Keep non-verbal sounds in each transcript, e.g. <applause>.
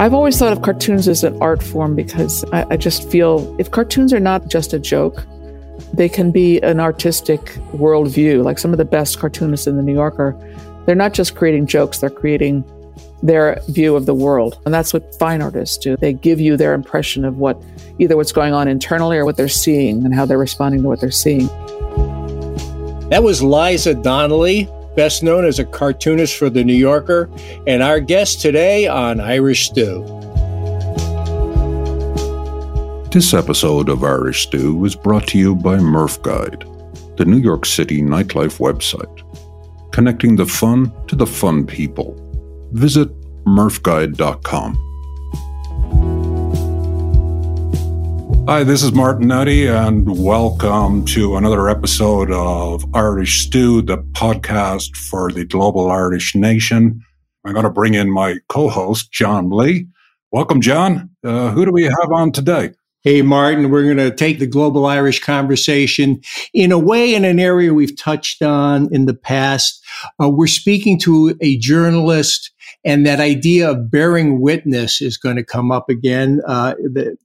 I've always thought of cartoons as an art form because I, I just feel if cartoons are not just a joke, they can be an artistic worldview. Like some of the best cartoonists in the New Yorker, they're not just creating jokes, they're creating their view of the world. And that's what fine artists do. They give you their impression of what either what's going on internally or what they're seeing and how they're responding to what they're seeing. That was Liza Donnelly, best known as a cartoonist for The New Yorker, and our guest today on Irish Stew. This episode of Irish Stew is brought to you by Murph Guide, the New York City nightlife website, connecting the fun to the fun people. Visit murphguide.com. Hi, this is Martin Nutty, and welcome to another episode of Irish Stew, the podcast for the global Irish nation. I'm going to bring in my co host, John Lee. Welcome, John. Uh, who do we have on today? Hey, Martin, we're going to take the global Irish conversation in a way in an area we've touched on in the past. Uh, we're speaking to a journalist, and that idea of bearing witness is going to come up again. Uh, that,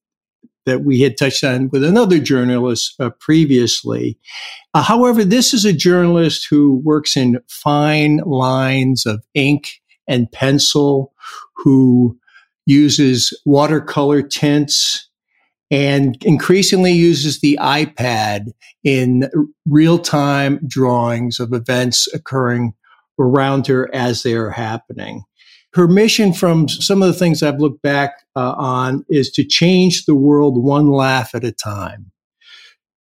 that we had touched on with another journalist uh, previously. Uh, however, this is a journalist who works in fine lines of ink and pencil, who uses watercolor tints and increasingly uses the iPad in real time drawings of events occurring around her as they are happening. Her mission from some of the things I've looked back uh, on is to change the world one laugh at a time.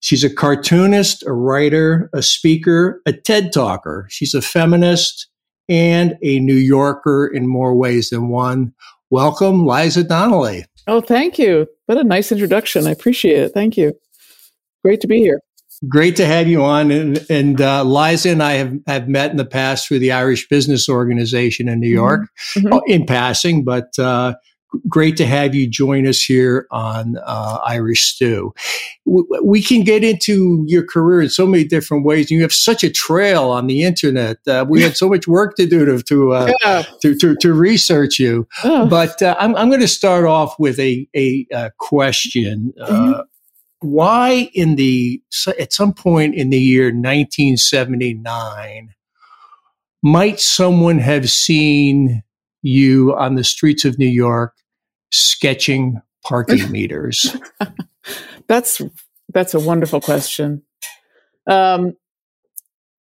She's a cartoonist, a writer, a speaker, a TED talker. She's a feminist and a New Yorker in more ways than one. Welcome, Liza Donnelly. Oh, thank you. What a nice introduction. I appreciate it. Thank you. Great to be here. Great to have you on. And, and uh, Liza and I have, have met in the past through the Irish Business Organization in New mm-hmm. York mm-hmm. Uh, in passing, but uh, great to have you join us here on uh, Irish Stew. We, can get into your career in so many different ways. You have such a trail on the internet. Uh, we had so much work to do to to, uh, <laughs> yeah. to, to, to, research you. Oh. But uh, I'm, I'm going to start off with a, a, a question. Uh, mm-hmm. Why, in the at some point in the year 1979, might someone have seen you on the streets of New York sketching parking <laughs> meters? that's that's a wonderful question. Um,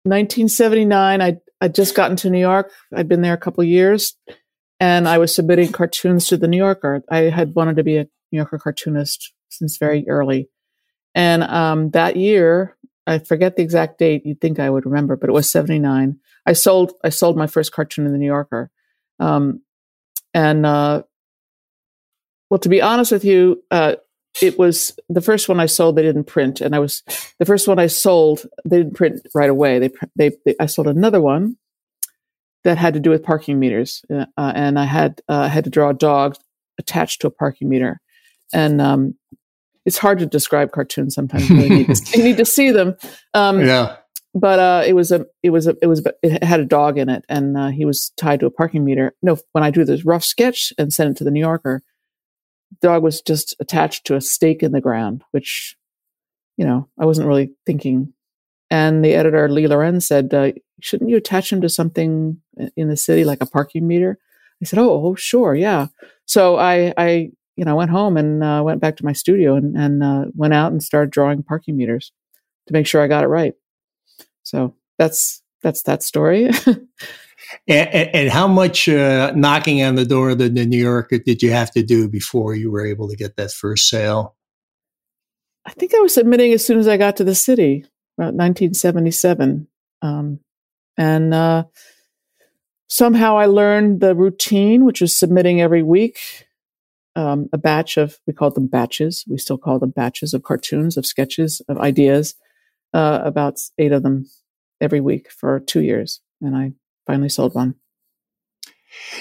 1979, I I just gotten to New York. I'd been there a couple years, and I was submitting cartoons to the New Yorker. I had wanted to be a New Yorker cartoonist since very early, and um, that year, I forget the exact date. You'd think I would remember, but it was 79. I sold I sold my first cartoon in the New Yorker, um, and uh, well, to be honest with you, uh, it was the first one I sold. They didn't print, and I was the first one I sold. They didn't print right away. They they, they I sold another one that had to do with parking meters, uh, and I had uh, had to draw a dog attached to a parking meter, and um, it's hard to describe cartoons sometimes. You need, to, you need to see them. Um, <laughs> yeah. But uh, it was a it was a it was it had a dog in it, and uh, he was tied to a parking meter. No, when I drew this rough sketch and sent it to the New Yorker, the dog was just attached to a stake in the ground, which, you know, I wasn't really thinking. And the editor, Lee Lorenz, said, uh, shouldn't you attach him to something in the city, like a parking meter? I said, oh, oh sure, yeah. So I, I, you know, went home and uh, went back to my studio and, and uh, went out and started drawing parking meters to make sure I got it right. So that's that's that story. <laughs> And, and, how much uh, knocking on the door of the, the New Yorker did you have to do before you were able to get that first sale? I think I was submitting as soon as I got to the city, about 1977. Um, and uh, somehow I learned the routine, which was submitting every week um, a batch of, we called them batches. We still call them batches of cartoons, of sketches, of ideas, uh, about eight of them every week for two years. And I finally sold one.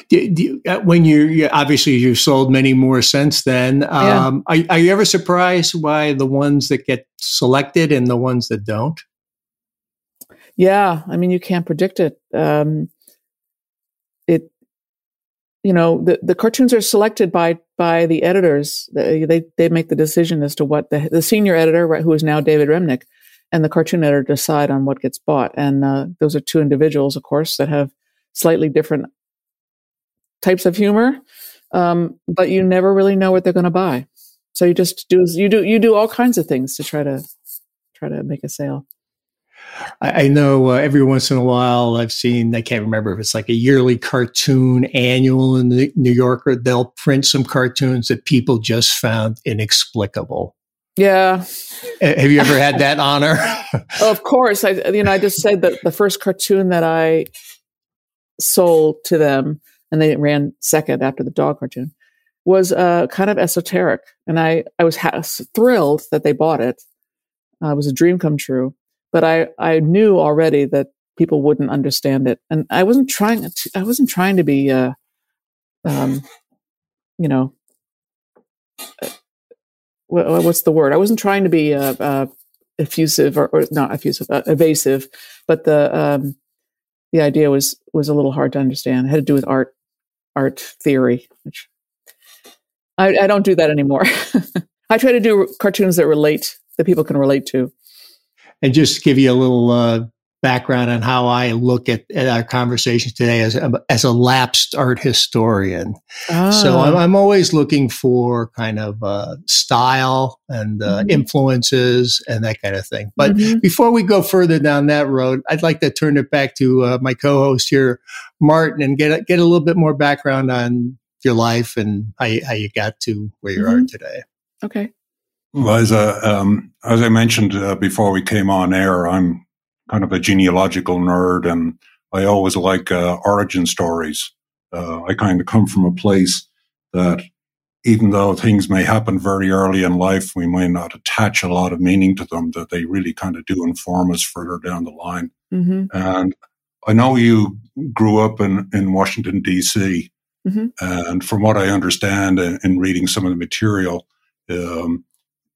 Do, do, uh, when you obviously you've sold many more since then, um, yeah. are, are, you ever surprised by the ones that get selected and the ones that don't? Yeah, I mean you can't predict it. Um, it, you know, the, the cartoons are selected by by the editors. They they, make the decision as to what the the senior editor, right, who is now David Remnick, and the cartoon editor decide on what gets bought. And uh, those are two individuals, of course, that have slightly different types of humor, um, but you never really know what they're going to buy. So you just do you do you do all kinds of things to try to try to make a sale. I, I know uh, every once in a while I've seen, I can't remember if it's like a yearly cartoon annual in the New Yorker, they'll print some cartoons that people just found inexplicable. Yeah. Have you ever had that honor? <laughs> of course. I, you know, I just said that the first cartoon that I sold to them, and they ran second after the dog cartoon, was uh, kind of esoteric. And I, I was ha- thrilled that they bought it. Uh, it was a dream come true but I, I knew already that people wouldn't understand it. And I wasn't trying to, I wasn't trying to be, uh, um, you know, uh, what's the word? I wasn't trying to be, uh, uh effusive or, or, not effusive, uh, evasive, but the, um, the idea was, was a little hard to understand. It had to do with art, art theory, which I, I don't do that anymore. <laughs> I try to do cartoons that relate, that people can relate to and just give you a little uh, background on how I look at, at our conversation today as a, as a lapsed art historian. Oh. So I'm, ah. I'm, always looking for kind of uh, style and uh, mm-hmm. influences and that kind of thing. But mm-hmm. before we go further down that road, I'd like to turn it back to uh, my co-host here, Martin, and get get a little bit more background on your life and how you, how you got to where you mm-hmm. are today. Okay. As, um, as I mentioned uh, before we came on air, I'm kind of a genealogical nerd and I always like uh, origin stories. Uh, I kind of come from a place that even though things may happen very early in life, we may not attach a lot of meaning to them, that they really kind of do inform us further down the line. Mm-hmm. And I know you grew up in, in Washington, D.C. Mm-hmm. And from what I understand in, in reading some of the material, um,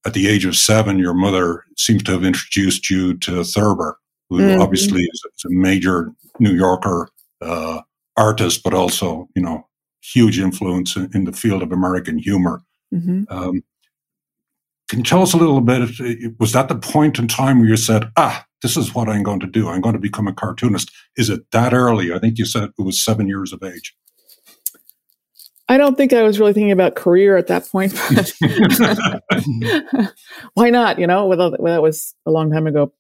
at the age of seven, your mother seems to have introduced you to Thurber, who mm-hmm. obviously is, a major New Yorker uh, artist, but also, you know, huge influence in, in the field of American humor. Mm-hmm. Um, can you tell us a little bit? Was that the point in time where you said, ah, this is what I'm going to do? I'm going to become a cartoonist. Is it that early? I think you said it was seven years of age. I don't think I was really thinking about career at that point, but <laughs> why not? You know, well, that was a long time ago.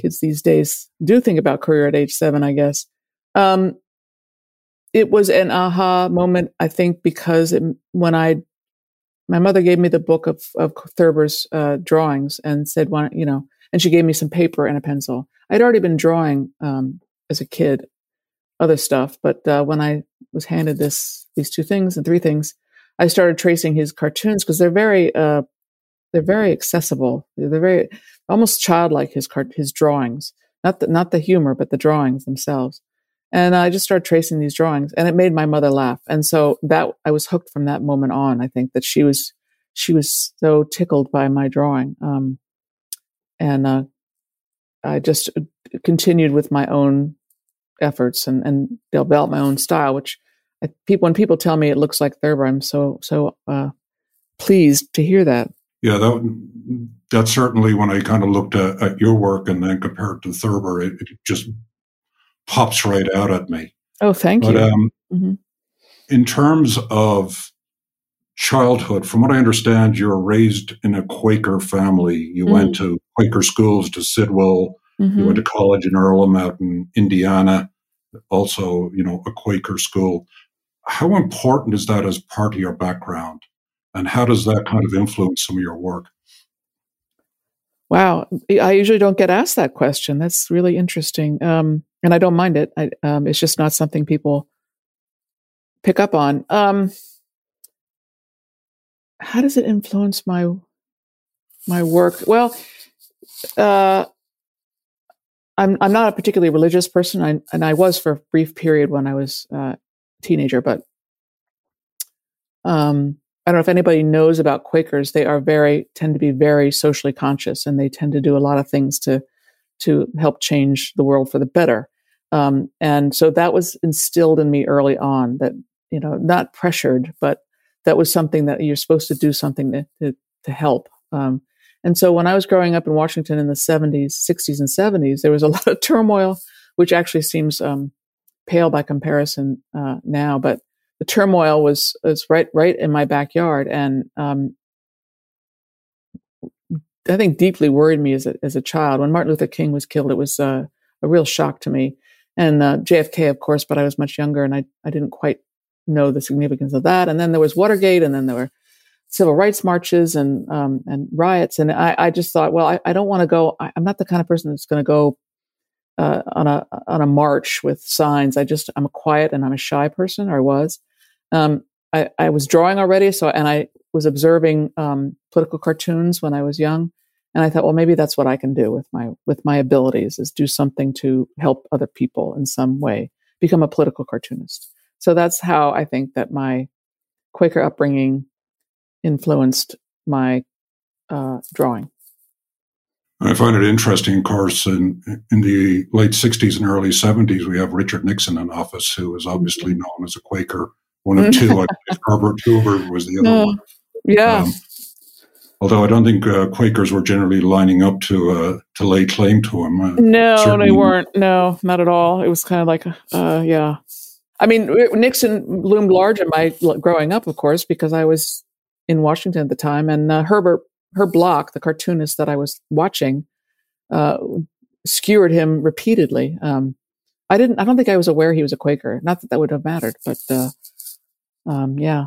Kids these days do think about career at age seven, I guess. Um, it was an aha moment, I think, because it, when I, my mother gave me the book of, of Thurber's uh, drawings and said, "Why, you know," and she gave me some paper and a pencil. I'd already been drawing um, as a kid, other stuff, but uh, when I was handed this these two things and three things, I started tracing his cartoons because they're very uh, they're very accessible. They're very almost childlike his cart his drawings, not the not the humor, but the drawings themselves. And I just started tracing these drawings, and it made my mother laugh. And so that I was hooked from that moment on. I think that she was she was so tickled by my drawing, um, and uh, I just continued with my own efforts and and developed my own style, which people when people tell me it looks like Thurber, I'm so so uh, pleased to hear that. Yeah, that that's certainly when I kind of looked at, at your work and then compared to Thurber, it, it, just pops right out at me. Oh, thank but, you. Um, mm-hmm. In terms of childhood, from what I understand, you were raised in a Quaker family. You mm-hmm. went to Quaker schools to Sidwell. Mm-hmm. You went to college in Earlham out in Indiana, also, you know, a Quaker school how important is that as part of your background? And how does that kind of influence some of your work? Wow, I usually don't get asked that question. That's really interesting, um, and I don't mind it. I, um, it's just not something people pick up on. Um, how does it influence my my work? Well, uh, I'm I'm not a particularly religious person, I, and I was for a brief period when I was uh, teenager, but um, I don't know if anybody knows about Quakers. They are very tend to be very socially conscious, and they tend to do a lot of things to to help change the world for the better. Um, and so that was instilled in me early on that you know, not pressured, but that was something that you're supposed to do something to, to, to help. Um, and so when I was growing up in Washington in the 70s, 60s, and 70s, there was a lot of turmoil, which actually seems um, pale by comparison uh, now. But the turmoil was was right right in my backyard, and um, I think deeply worried me as a as a child. When Martin Luther King was killed, it was uh, a real shock to me, and uh, JFK, of course. But I was much younger, and I I didn't quite know the significance of that. And then there was Watergate, and then there were civil rights marches and um, and riots. And I, I just thought, well, I, I don't want to go. I, am not the kind of person that's going to go uh, on a on a march with signs. I just I'm a quiet and I'm a shy person, or I was. Um, I, I was drawing already, so and I was observing um, political cartoons when I was young, and I thought, well, maybe that's what I can do with my with my abilities is do something to help other people in some way, become a political cartoonist. So that's how I think that my Quaker upbringing influenced my uh, drawing. I find it interesting, of course, in, in the late 60s and early 70s, we have Richard Nixon in office, who was obviously mm-hmm. known as a Quaker. One of two, I <laughs> Herbert Hoover was the other uh, one. Yeah. Um, although I don't think uh, Quakers were generally lining up to uh, to lay claim to him. Uh, no, they weren't. No, not at all. It was kind of like, uh, yeah. I mean, Nixon loomed large in my growing up, of course, because I was in Washington at the time, and uh, Herbert Herb block, the cartoonist that I was watching, uh, skewered him repeatedly. Um, I didn't. I don't think I was aware he was a Quaker. Not that that would have mattered, but uh, um, yeah.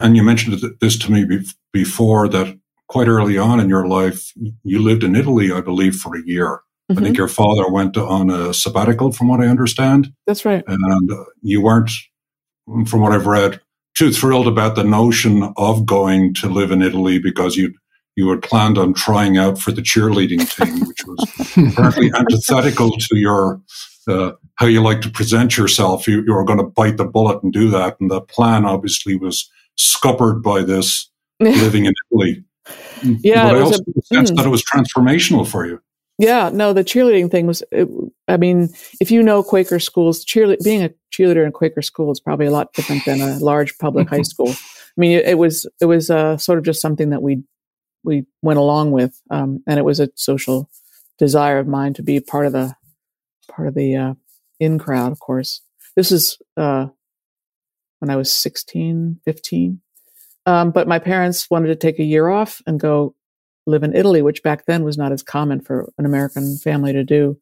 And you mentioned this to me before that quite early on in your life, you lived in Italy, I believe, for a year. Mm-hmm. I think mm-hmm. your father went on a sabbatical, from what I understand. That's right. And uh, you weren't, from what I've read, too thrilled about the notion of going to live in Italy because you you had planned on trying out for the cheerleading team, which was <laughs> apparently antithetical to your uh, how you like to present yourself. You, you were going to bite the bullet and do that, and the plan obviously was scuppered by this <laughs> living in Italy. Yeah, but I also a, sense mm. that it was transformational for you. Yeah, no, the cheerleading thing was. It, I mean, if you know Quaker schools, cheerle- being a cheerleader in Quaker school is probably a lot different than a large public high school. I mean, it, it was it was uh, sort of just something that we we went along with, um, and it was a social desire of mine to be part of the part of the uh, in crowd. Of course, this is uh, when I was 16, 15. Um, but my parents wanted to take a year off and go live in Italy, which back then was not as common for an American family to do.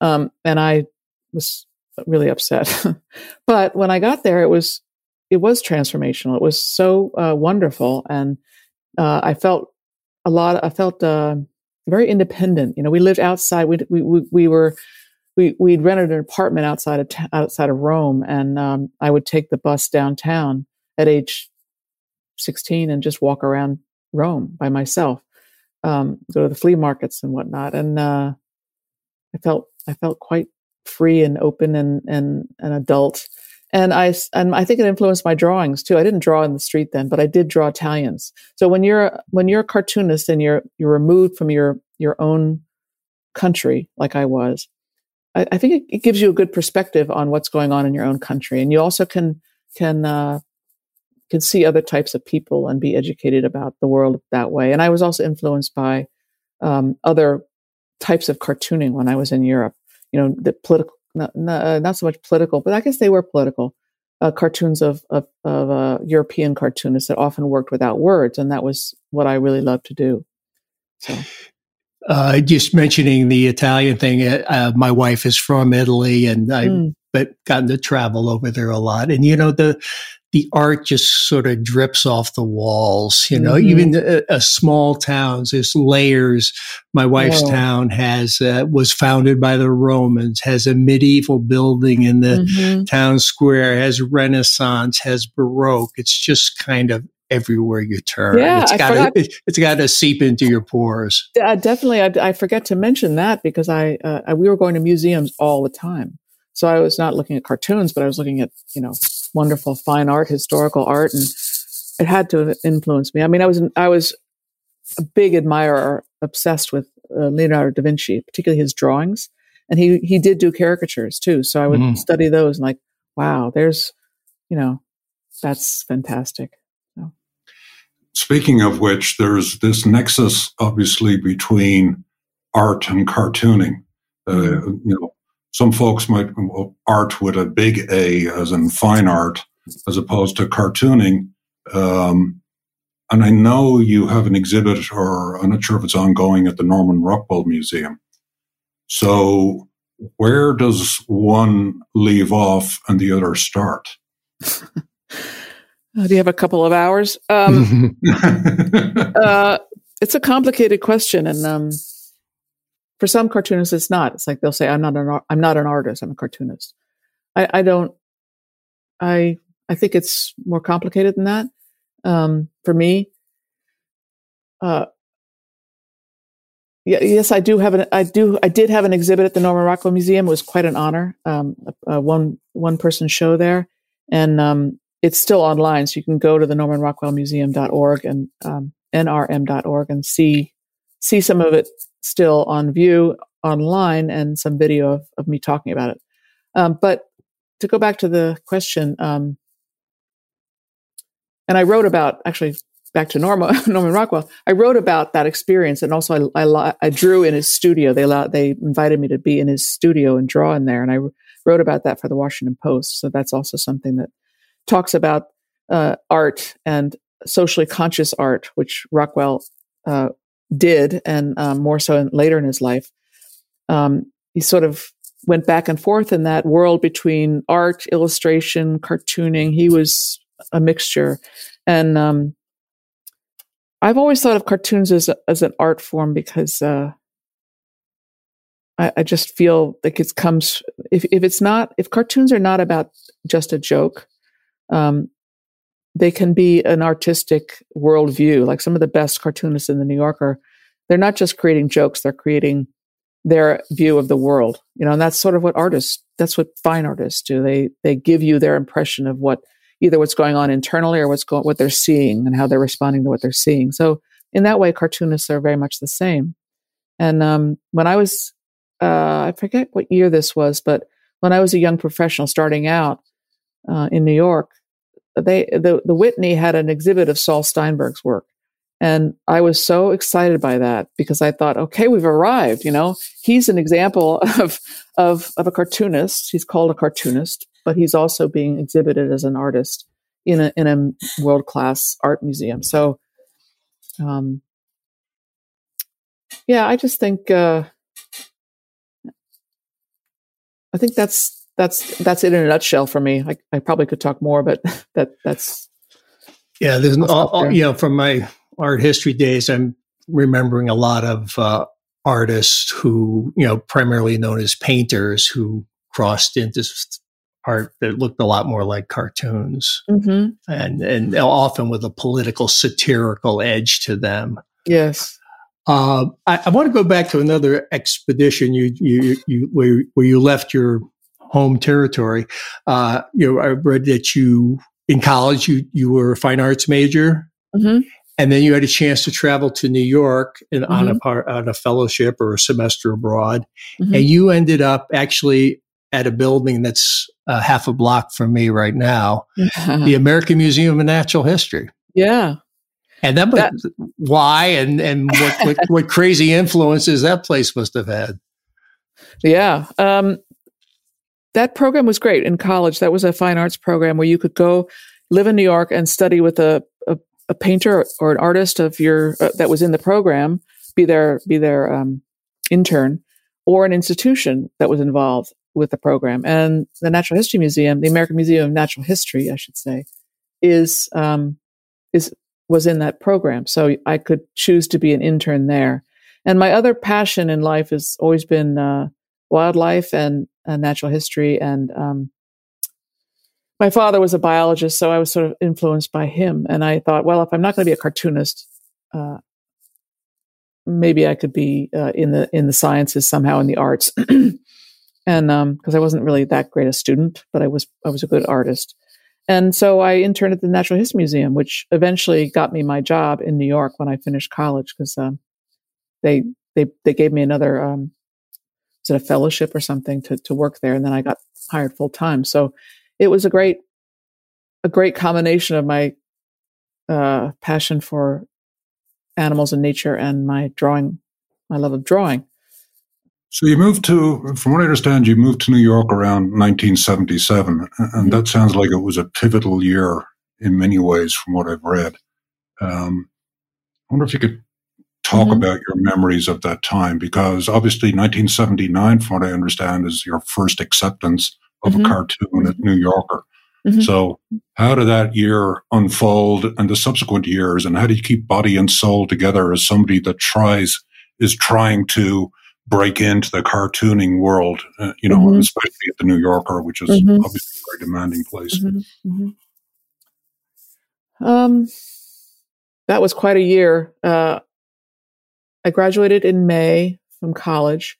Um, and I was really upset. <laughs> but when I got there, it was it was transformational. It was so uh, wonderful, and uh, I felt a lot. I felt uh, very independent. You know, we lived outside. We we we, were we we'd rented an apartment outside of t- outside of Rome, and um, I would take the bus downtown at age sixteen and just walk around Rome by myself um, go to the flea markets and whatnot. And uh, I felt I felt quite free and open and and an adult. And I and I think it influenced my drawings too. I didn't draw in the street then, but I did draw Italians. So when you're when you're a cartoonist and you're you're removed from your your own country, like I was, I, I think it, it, gives you a good perspective on what's going on in your own country, and you also can can uh, can see other types of people and be educated about the world that way. And I was also influenced by um, other types of cartooning when I was in Europe. You know, the political, not, not, not so much political, but I guess they were political. Uh, cartoons of of, of uh, European cartoonists that often worked without words, and that was what I really loved to do. So. Uh, just mentioning the Italian thing, uh, uh, my wife is from Italy, and I've mm. but gotten to travel over there a lot. And you know the the art just sort of drips off the walls, you know, mm-hmm. even a, a, small towns, there's layers. My wife's Whoa. town has, uh, was founded by the Romans, has a medieval building in the mm-hmm. town square, has Renaissance, has Baroque. It's just kind of everywhere you turn. Yeah, it's got to, it's got to seep into your pores. Uh, definitely. I, I, forget to mention that because I, uh, we were going to museums all the time. So I was not looking at cartoons, but I was looking at, you know, wonderful fine art, historical art, and it had to influence me. I mean, I was I was a big admirer, obsessed with uh, Leonardo da Vinci, particularly his drawings, and he he did do caricatures too. So I would mm. study those and like, wow, there's you know, that's fantastic. So. Speaking of which, there's this nexus obviously between art and cartooning. Uh, you know, some folks might art with a big A as in fine art, as opposed to cartooning. Um, and I know you have an exhibit, or I'm not sure if it's ongoing at the Norman Rockwell Museum. So, where does one leave off and the other start? <laughs> Uh, do you have a couple of hours? Um, <laughs> uh, it's a complicated question, and um, for some cartoonists, it's not. It's like they'll say, "I'm not an I'm not an artist. I'm a cartoonist." I, I don't. I I think it's more complicated than that. Um, for me, uh, yes, I do have an. I do. I did have an exhibit at the Norman Rockwell Museum. It was quite an honor. Um, a, one one person show there, and um, it's still online, so you can go to the Norman Rockwell Museum.org and um, nrm.org and see see some of it still on view online and some video of, of me talking about it. Um, but to go back to the question, um, and I wrote about actually back to Norma, <laughs> Norman Rockwell. I wrote about that experience, and also I, I, I, drew in his studio. They allowed, they invited me to be in his studio and draw in there, and I wrote about that for the Washington Post. So that's also something that talks about uh, art and socially conscious art, which Rockwell uh, did, and um, more so in, later in his life. Um, he sort of went back and forth in that world between art, illustration, cartooning. He was a mixture, and um, I've always thought of cartoons as as an art form because uh, I, I, just feel like it comes if if it's not if cartoons are not about just a joke, um, they can be an artistic worldview. Like some of the best cartoonists in the New Yorker, they're not just creating jokes; they're creating their view of the world. You know, and that's sort of what artists. That's what fine artists do. They they give you their impression of what either what's going on internally or what's going what they're seeing and how they're responding to what they're seeing. So in that way, cartoonists are very much the same. And um, when I was, uh, I forget what year this was, but when I was a young professional starting out uh, in New York, they the, the Whitney had an exhibit of Saul Steinberg's work. And I was so excited by that because I thought, okay, we've arrived. You know, he's an example <laughs> of, of, of a cartoonist. He's called a cartoonist, but he's also being exhibited as an artist in a, in a world class art museum. So, um, yeah, I just think, uh, I think that's that's that's it in a nutshell for me. I, I probably could talk more, but <laughs> that that's yeah. There's all, all, you know from my art history days. I'm remembering a lot of uh, artists who you know primarily known as painters who crossed into art that looked a lot more like cartoons, mm-hmm. and and often with a political satirical edge to them. Yes. Uh, I, I, want to go back to another expedition you you, you where, where you left your home territory. Uh, you know, I read that you in college you you were a fine arts major, mm-hmm. And then you had a chance to travel to New York and mm-hmm. on a mm-hmm. on a fellowship or a semester abroad, mm-hmm. and you ended up actually at a building that's uh, half a block from me right now, <laughs> the American Museum of Natural History. Yeah. And that, that why and and what, what, <laughs> what crazy influences that place must have had. Yeah. Um, that program was great in college. That was a fine arts program where you could go live in New York and study with a, a, painter or an artist of your uh, that was in the program, be their be their um, intern, or an institution that was involved with the program. And the Natural History Museum, the American Museum of Natural History, I should say, is um, is was in that program. So I could choose to be an intern there. And my other passion in life has always been uh, wildlife and uh, natural history. And um, my father was a biologist, so I was sort of influenced by him. And I thought, well, if I'm not going to be a cartoonist, uh, maybe I could be uh, in the in the sciences somehow in the arts. <clears throat> and because um, I wasn't really that great a student, but I was I was a good artist. And so I interned at the Natural History Museum, which eventually got me my job in New York when I finished college because um, they they they gave me another um, it a fellowship or something to, to work there. And then I got hired full time. So it was a great, a great combination of my uh, passion for animals and nature and my drawing, my love of drawing. So you moved to, from what I understand, you moved to New York around 1977, and that sounds like it was a pivotal year in many ways, from what I've read. Um, I wonder if you could talk mm-hmm. about your memories of that time, because obviously 1979, from what I understand, is your first acceptance of mm-hmm. a cartoon at New Yorker. Mm-hmm. So, how did that year unfold and the subsequent years, and how do you keep body and soul together as somebody that tries is trying to break into the cartooning world, uh, you know, mm-hmm. especially at the New Yorker, which is mm-hmm. obviously a very demanding place. Mm-hmm. Mm-hmm. Um, that was quite a year. Uh, I graduated in May from college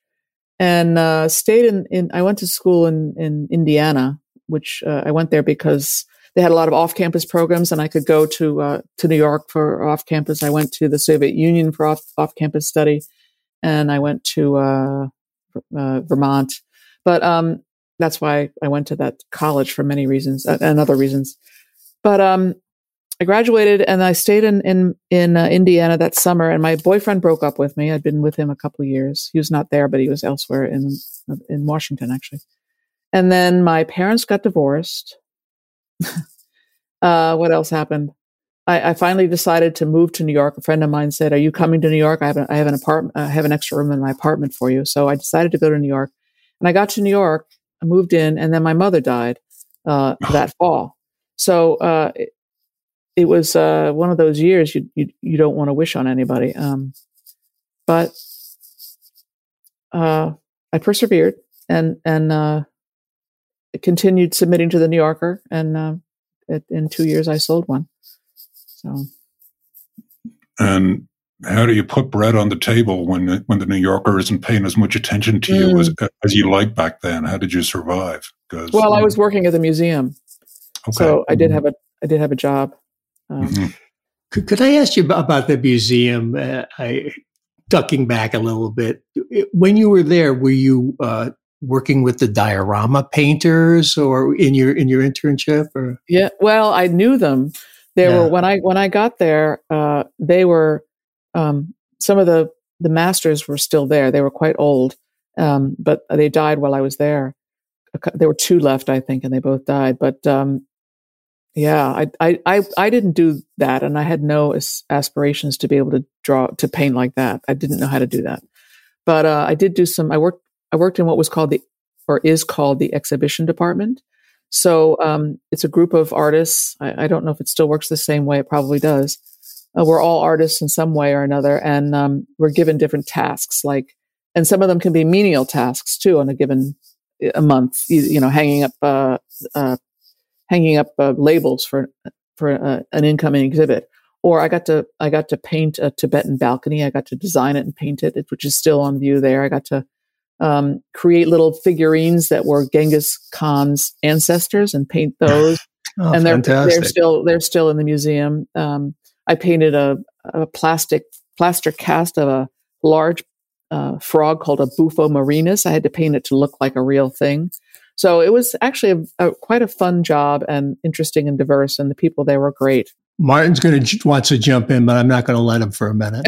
and uh, stayed in, in. I went to school in in Indiana, which uh, I went there because they had a lot of off-campus programs, and I could go to uh, to New York for off-campus. I went to the Soviet Union for off off-campus study and I went to uh, uh, Vermont. But um, that's why I went to that college for many reasons uh, and other reasons. But um, I graduated and I stayed in in in uh, Indiana that summer. And my boyfriend broke up with me. I'd been with him a couple of years. He was not there, but he was elsewhere in in Washington actually. And then my parents got divorced. <laughs> uh, what else happened? I, I, finally decided to move to New York. A friend of mine said, "Are you coming to New York? I have, a, I have an apartment. I have an extra room in my apartment for you." So I decided to go to New York, and I got to New York. I moved in, and then my mother died uh, that <sighs> fall. So uh, it, it, was uh, one of those years you you, you don't want to wish on anybody. Um, but uh, I persevered and and uh, continued submitting to the New Yorker, and uh, in two years I sold one. So, and how do you put bread on the table when when the New Yorker isn't paying as much attention to you mm. as, as you like back then? How did you survive? Well, I was working at the museum, okay. so I did mm-hmm. have a I did have a job. Um, mm-hmm. could, could, I ask you about the museum? Uh, I, ducking back a little bit, when you were there, were you uh, working with the diorama painters, or in your in your internship? Or yeah, well, I knew them they yeah. were when I when I got there, uh, they were um, some of the the masters were still there. They were quite old, um, but they died while I was there. There were two left, I think, and they both died. But um, yeah, I, I, I I didn't do that, and I had no aspirations to be able to draw to paint like that. I didn't know how to do that, but uh, I did do some. I worked I worked in what was called the or is called the exhibition department, so um, it's a group of artists. I, I, don't know if it still works the same way. It probably does. Uh, we're all artists in some way or another, and um, we're given different tasks. Like, and some of them can be menial tasks too on a given a month. You, you know, hanging up uh, uh, hanging up uh, labels for for uh, an incoming exhibit. Or I got to I got to paint a Tibetan balcony. I got to design it and paint it, which is still on view there. I got to um, create little figurines that were Genghis Khan's ancestors and paint those. <laughs> oh, and they're they're still they're still in the museum. Um, I painted a, a, plastic plaster cast of a large uh, frog called a Bufo marinus. I had to paint it to look like a real thing. So it was actually a, a, quite a fun job and interesting and diverse, and the people there were great. Martin's going to wants to jump in, but I'm not going to let him for a minute.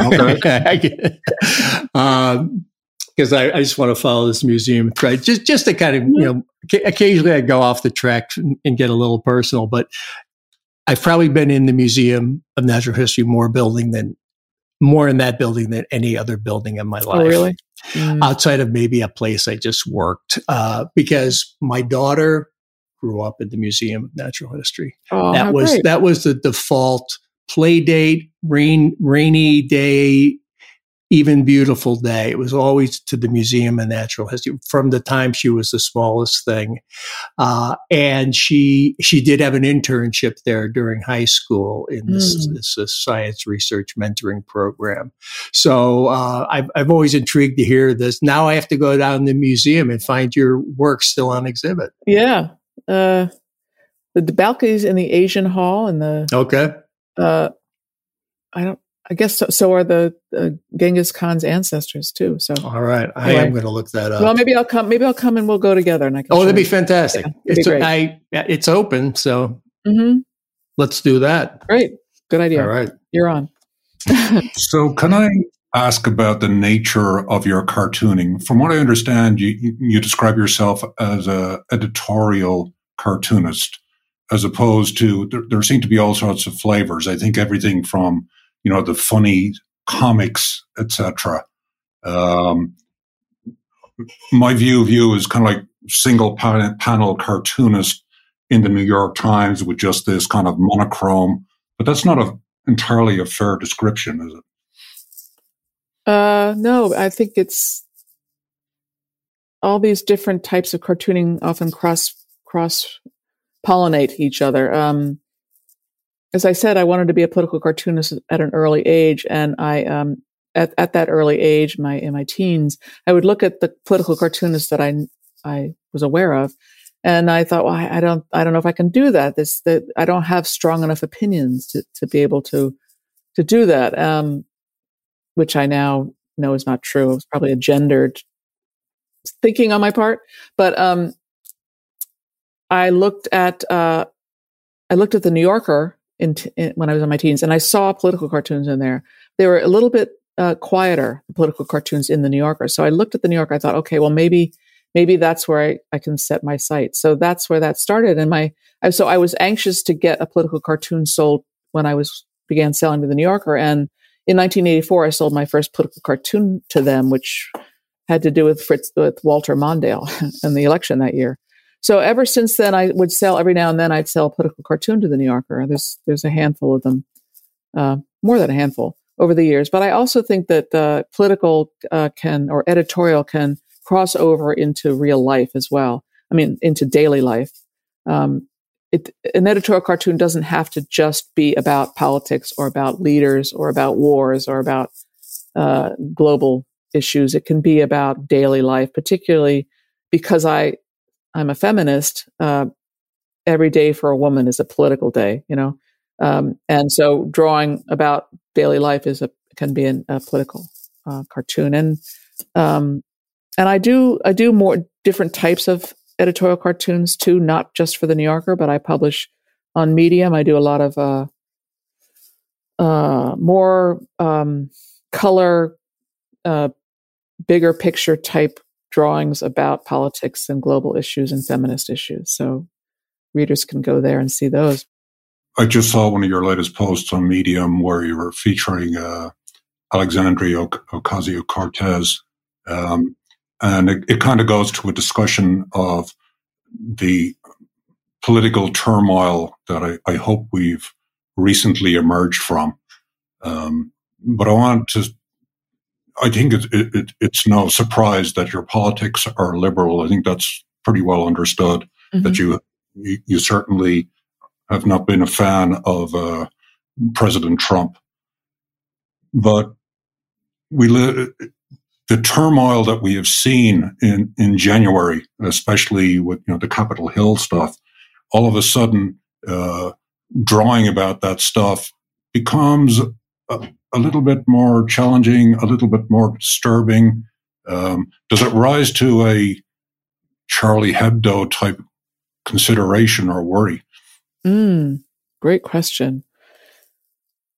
okay. <laughs> um, because I, I, just want to follow this museum thread, just just to kind of you know, occasionally I go off the track and, and, get a little personal, but I've probably been in the Museum of Natural History more building than more in that building than any other building in my life. Oh, really? Mm. Outside of maybe a place I just worked, uh, because my daughter grew up at the Museum of Natural History. Oh, that was great. that was the default play date, rain, rainy day even beautiful day. It was always to the Museum of Natural History from the time she was the smallest thing. Uh, and she she did have an internship there during high school in this, mm. this, this science research mentoring program. So uh, I've, I've always intrigued to hear this. Now I have to go down to the museum and find your work still on exhibit. Yeah. Uh, the, the balconies in the Asian Hall and the okay. Uh, I don't I guess so, so are the uh, Genghis Khan's ancestors too. So all right, I anyway. am going to look that up. Well, maybe I'll come. Maybe I'll come and we'll go together. And I can oh, that'd be fantastic. Yeah, it's be I, it's open, so Mm-hmm. Let's do that. Great. Good idea. All right. You're on. <laughs> so, can I ask about the nature of your cartooning? From what I understand, you, you describe yourself as a editorial cartoonist, as opposed to there, there seem to be all sorts of flavors. I think everything from you know the funny comics, etc. Um, my view of you is kind of like single panel cartoonist in the New York Times with just this kind of monochrome, but that's not a, entirely a fair description, is it? Uh, no, I think it's all these different types of cartooning often cross cross pollinate each other. Um, as I said, I wanted to be a political cartoonist at an early age, and I um, at at that early age, my in my teens, I would look at the political cartoonists that I I was aware of, and I thought, well, I, I don't I don't know if I can do that. This that I don't have strong enough opinions to to be able to to do that. Um, which I now know is not true. It was probably a gendered thinking on my part, but um, I looked at uh, I looked at the New Yorker in, t- in, when I was in my teens, and I saw political cartoons in there. They were a little bit uh, quieter, political cartoons in the New Yorker. So I looked at the New Yorker. I thought, okay, well maybe maybe that's where I, I can set my sight. So that's where that started. And my I, so I was anxious to get a political cartoon sold when I was began selling to the New Yorker. And in 1984, I sold my first political cartoon to them, which had to do with Fritz with Walter Mondale <laughs> and the election that year. So ever since then, I would sell every now and then. I'd sell a political cartoon to the New Yorker. There's there's a handful of them, uh, more than a handful over the years. But I also think that uh, political uh, can or editorial can cross over into real life as well. I mean, into daily life. Um, it, an editorial cartoon doesn't have to just be about politics or about leaders or about wars or about uh, global issues. It can be about daily life, particularly because I I'm a feminist, uh, every day for a woman is a political day, you know, um, and so drawing about daily life is a can be an, a political uh, cartoon, and um, and I do I do more different types of editorial cartoons too, not just for the New Yorker, but I publish on Medium. I do a lot of uh, uh, more um, color, uh, bigger picture type drawings about politics and global issues and feminist issues. So readers can go there and see those. I just saw one of your latest posts on Medium where you were featuring uh, Alexandria Ocasio Cortez. Um, and it, it kind of goes to a discussion of the political turmoil that I, I hope we've recently emerged from. Um, but I want to I think it, it, it's no surprise that your politics are liberal. I think that's pretty well understood. Mm-hmm. That you, you, you certainly have not been a fan of uh, President Trump, but we li- the turmoil that we have seen in in January, especially with you know the Capitol Hill stuff. All of a sudden, uh, drawing about that stuff becomes a, a little bit more challenging, a little bit more disturbing? Um, does it rise to a Charlie Hebdo type consideration or worry? Mm, great question.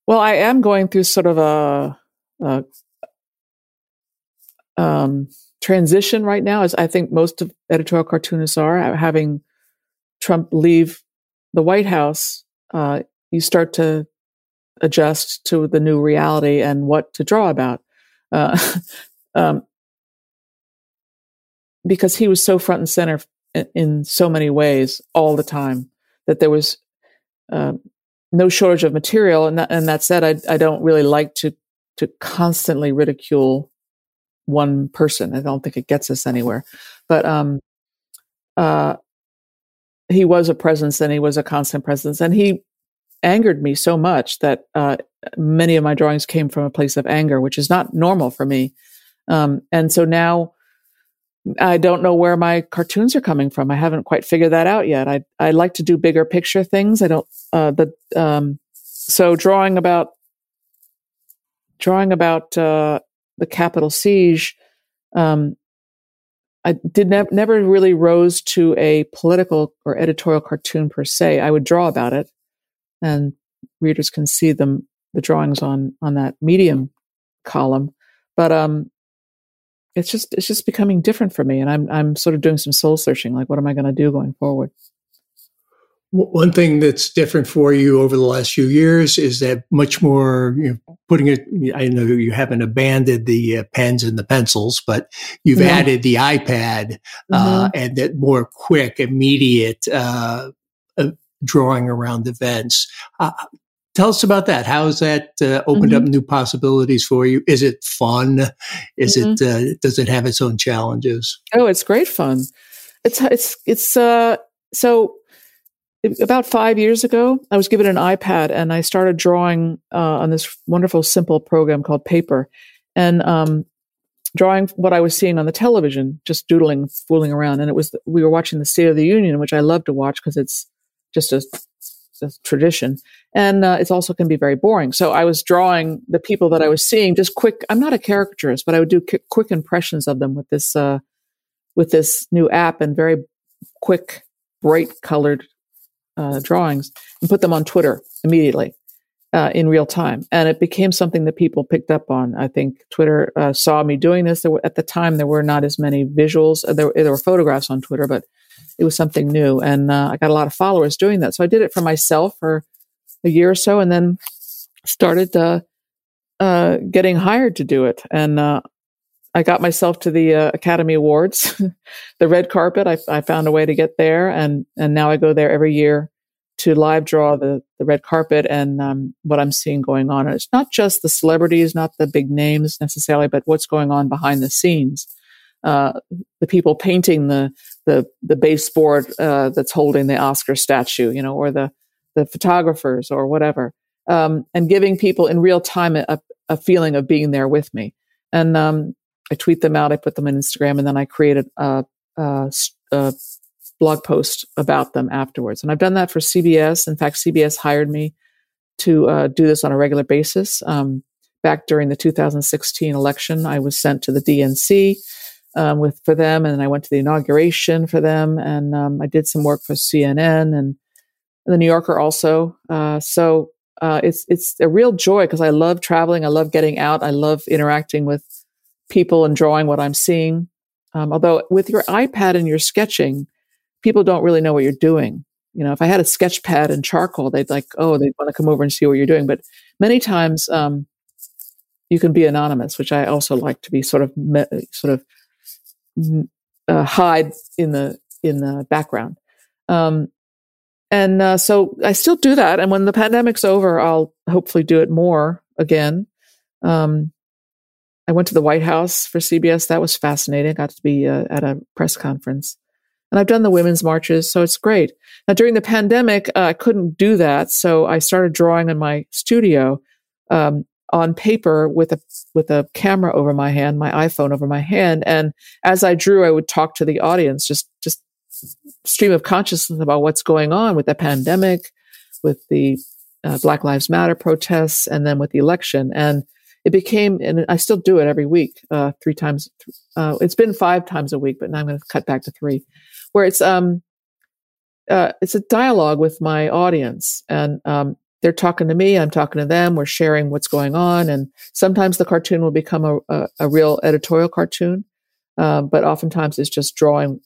Well, I am going through sort of a, a um, transition right now, as I think most of editorial cartoonists are. Having Trump leave the White House, uh, you start to adjust to the new reality and what to draw about. Uh, <laughs> um, because he was so front and center in, so many ways all the time that there was uh, no shortage of material. And that, and that said, I, I don't really like to to constantly ridicule one person. I don't think it gets us anywhere. But um, uh, he was a presence and he was a constant presence, and he angered me so much that uh, many of my drawings came from a place of anger, which is not normal for me. Um, and so now I don't know where my cartoons are coming from. I haven't quite figured that out yet. I I like to do bigger picture things. I don't. Uh, the um, so drawing about drawing about uh, the Capitol siege. Um, I did ne- never really rose to a political or editorial cartoon per se. I would draw about it, and readers can see them the drawings on on that medium column. But um, it's just it's just becoming different for me, and I'm I'm sort of doing some soul searching. Like, what am I going to do going forward? One thing that's different for you over the last few years is that much more you know, putting it. I know you haven't abandoned the uh, pens and the pencils, but you've mm-hmm. added the iPad uh, mm-hmm. and that more quick, immediate uh drawing around events. Uh, tell us about that. How has that uh, opened mm-hmm. up new possibilities for you? Is it fun? Is it mm-hmm. does it have its own challenges? Oh, it's great fun. It's it's it's so about five years ago, I was given an iPad and I started drawing uh, on this wonderful, simple program called Paper, and um, drawing what I was seeing on the television, just doodling, fooling around. And it was we were watching the State of the Union, which I love to watch because it's just a, a, tradition, and uh, it also can be very boring. So I was drawing the people that I was seeing, just quick. I'm not a caricaturist, but I would do quick impressions of them with this uh, with this new app and very quick, bright colored uh, drawings and put them on Twitter immediately uh, in real time. And it became something that people picked up on. I think Twitter uh, saw me doing this. Were, at the time, there were not as many visuals. There, there, were photographs on Twitter, but it was something new. And uh, I got a lot of followers doing that. So I did it for myself for a year or so and then started uh, getting hired to do it. And I got myself to the uh, Academy Awards, <laughs> the red carpet. I, I, found a way to get there, and and now I go there every year to live draw the the red carpet and um, what I'm seeing going on. And it's not just the celebrities, not the big names necessarily, but what's going on behind the scenes. Uh, the people painting the the the baseboard uh, that's holding the Oscar statue, you know, or the the photographers or whatever, um, and giving people in real time a, a feeling of being there with me. And um, I tweet them out, I put them on Instagram, and then I created a, a, a blog post about them afterwards. And I've done that for CBS. In fact, CBS hired me to uh, do this on a regular basis. Um, back during the 2016 election, I was sent to the DNC um, with for them, and I went to the inauguration for them, and um, I did some work for CNN and, the New Yorker also. Uh, so uh, it's it's a real joy because I love traveling, I love getting out, I love interacting with people and drawing what I'm seeing. Um, although with your iPad and your sketching, people don't really know what you're doing. You know, if I had a sketch pad and charcoal, they'd like, oh, they'd want to come over and see what you're doing. But many times, um, you can be anonymous, which I also like to be sort of, me- sort of uh, hide in the in the background. Um, and uh, so I still do that. And when the pandemic's over, I'll hopefully do it more again. Um, I went to the White House for CBS. That was fascinating. I got to be uh, at a press conference. And I've done the women's marches, so it's great. Now, during the pandemic, uh, I couldn't do that, so I started drawing in my studio um, on paper with a with a camera over my hand, my iPhone over my hand, and as I drew, I would talk to the audience, just just stream of consciousness about what's going on with the pandemic, with the uh, Black Lives Matter protests, and then with the election. And it became, and I still do it every week, uh, three times. Uh, it's been five times a week, but now I'm going to cut back to three, where it's um, uh, it's a dialogue with my audience, and um, they're talking to me, I'm talking to them, we're sharing what's going on, and sometimes the cartoon will become a, a, a real editorial cartoon, uh, but oftentimes it's just drawing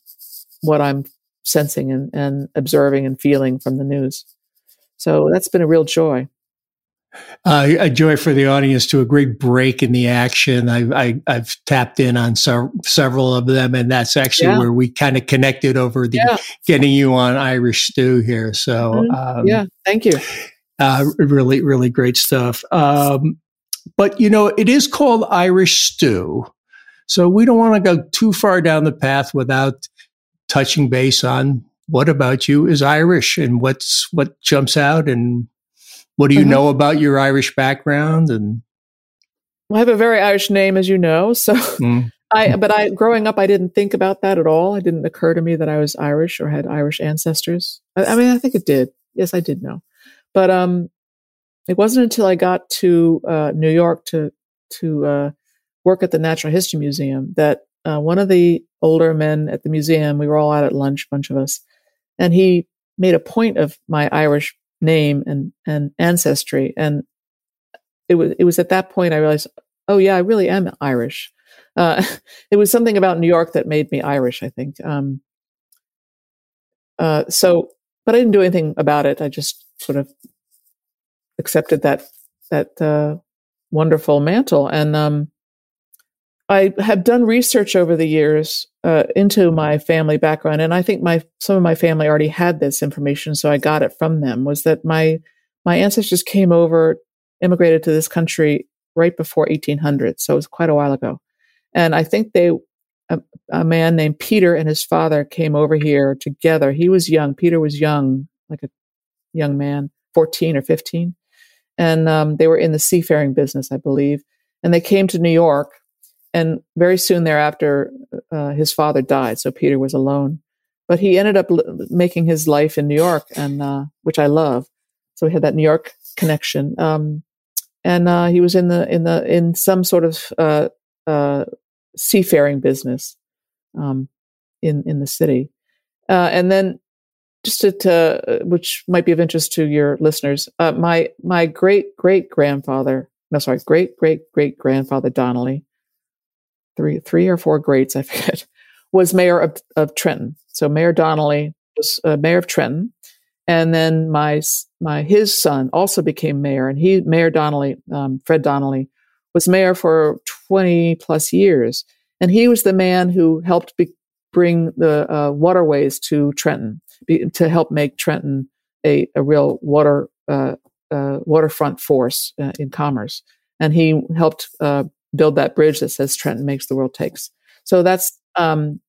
what I'm sensing and, and observing and feeling from the news. So that's been a real joy uh, a joy for the audience to a great break in the action. I, I, have tapped in on so, several of them, and that's actually yeah. where we kind of connected over the yeah. getting you on Irish Stew here. So, mm-hmm. um, yeah, thank you. Uh, really, really great stuff. Um, but you know, it is called Irish Stew, so we don't want to go too far down the path without touching base on what about you is Irish and what's what jumps out and what do you mm-hmm. know about your Irish background? And I have a very Irish name, as you know. So mm. <laughs> I, but I, growing up, I didn't think about that at all. It didn't occur to me that I was Irish or had Irish ancestors. I, I mean, I think it did. Yes, I did know, but um, it wasn't until I got to uh, New York to to uh, work at the Natural History Museum that uh, one of the older men at the museum, we were all out at lunch, a bunch of us, and he made a point of my Irish name and, and ancestry. And it was, it was at that point I realized, oh yeah, I really am Irish. Uh, <laughs> it was something about New York that made me Irish, I think. Um, uh, so, but I didn't do anything about it. I just sort of accepted that that uh, wonderful mantle, and um, I have done research over the years uh, into my family background, and I think my some of my family already had this information, so I got it from them. Was that my my ancestors came over, immigrated to this country right before 1800, so it was quite a while ago, and I think they a, a, man named Peter and his father came over here together. He was young. Peter was young, like a young man, 14 or 15. And um, they were in the seafaring business, I believe. And they came to New York. And very soon thereafter, uh, his father died. So Peter was alone. But he ended up l- making his life in New York, and uh, which I love. So we had that New York connection. Um, and uh, he was in the in the in some sort of uh, uh, seafaring business um, in in the city, uh, and then just to, to, which might be of interest to your listeners, uh, my my great great grandfather, no sorry, great great great grandfather Donnelly, three three or four greats I <laughs> forget, was mayor of, of Trenton. So Mayor Donnelly was uh, mayor of Trenton, and then my my his son also became mayor, and he Mayor Donnelly, um, Fred Donnelly, was mayor for 20 plus years. And he was the man who helped be, bring the uh, waterways to Trenton be, to help make Trenton a, a real water uh, uh, waterfront force uh, in commerce. And he helped uh, build that bridge that says Trenton makes the world takes. So that's um,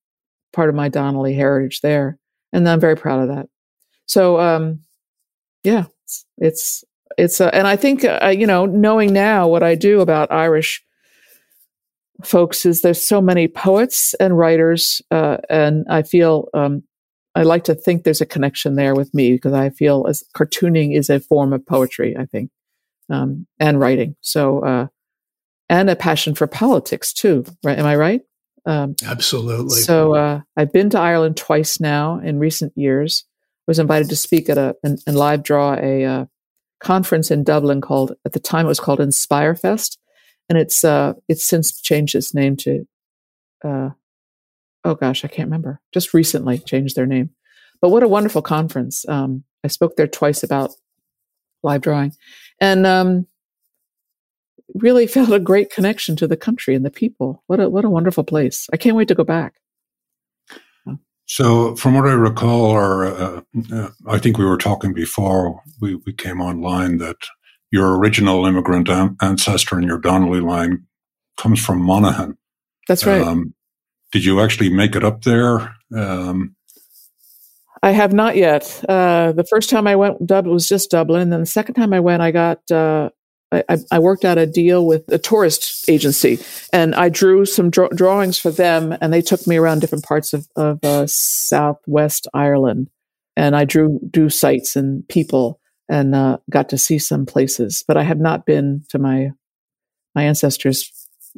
part of my Donnelly heritage there. And I'm very proud of that. So, um, yeah, it's, it's it's uh, and I think you know knowing now what I do about Irish folks is there's so many poets and writers uh, and I feel um, I like to think there's a connection there with me because I feel as cartooning is a form of poetry I think um, and writing. So uh, and a passion for politics too right? Am I right? Um, absolutely. so uh, I've been to Ireland twice now in recent years. Was invited to speak at a and, and live draw a uh, conference in Dublin called at the time it was called Inspire Fest, and it's uh, it's since changed its name to uh, oh gosh I can't remember just recently changed their name, but what a wonderful conference! Um, I spoke there twice about live drawing, and um, really <laughs> felt a great connection to the country and the people. What a what a wonderful place! I can't wait to go back. So, from what I recall, or uh, uh, I think we were talking before we, we came online, that your original immigrant an- ancestor in your Donnelly line comes from Monaghan. That's right. Um, did you actually make it up there? Um, I have not yet. Uh, the first time I went, Dublin was just Dublin, and then the second time I went, I got uh, I, I, worked out a deal with a tourist agency and I drew some draw- drawings for them and they took me around different parts of, of uh, Southwest Ireland. And I drew, drew sites and people and uh, got to see some places, but I have not been to my, my ancestors'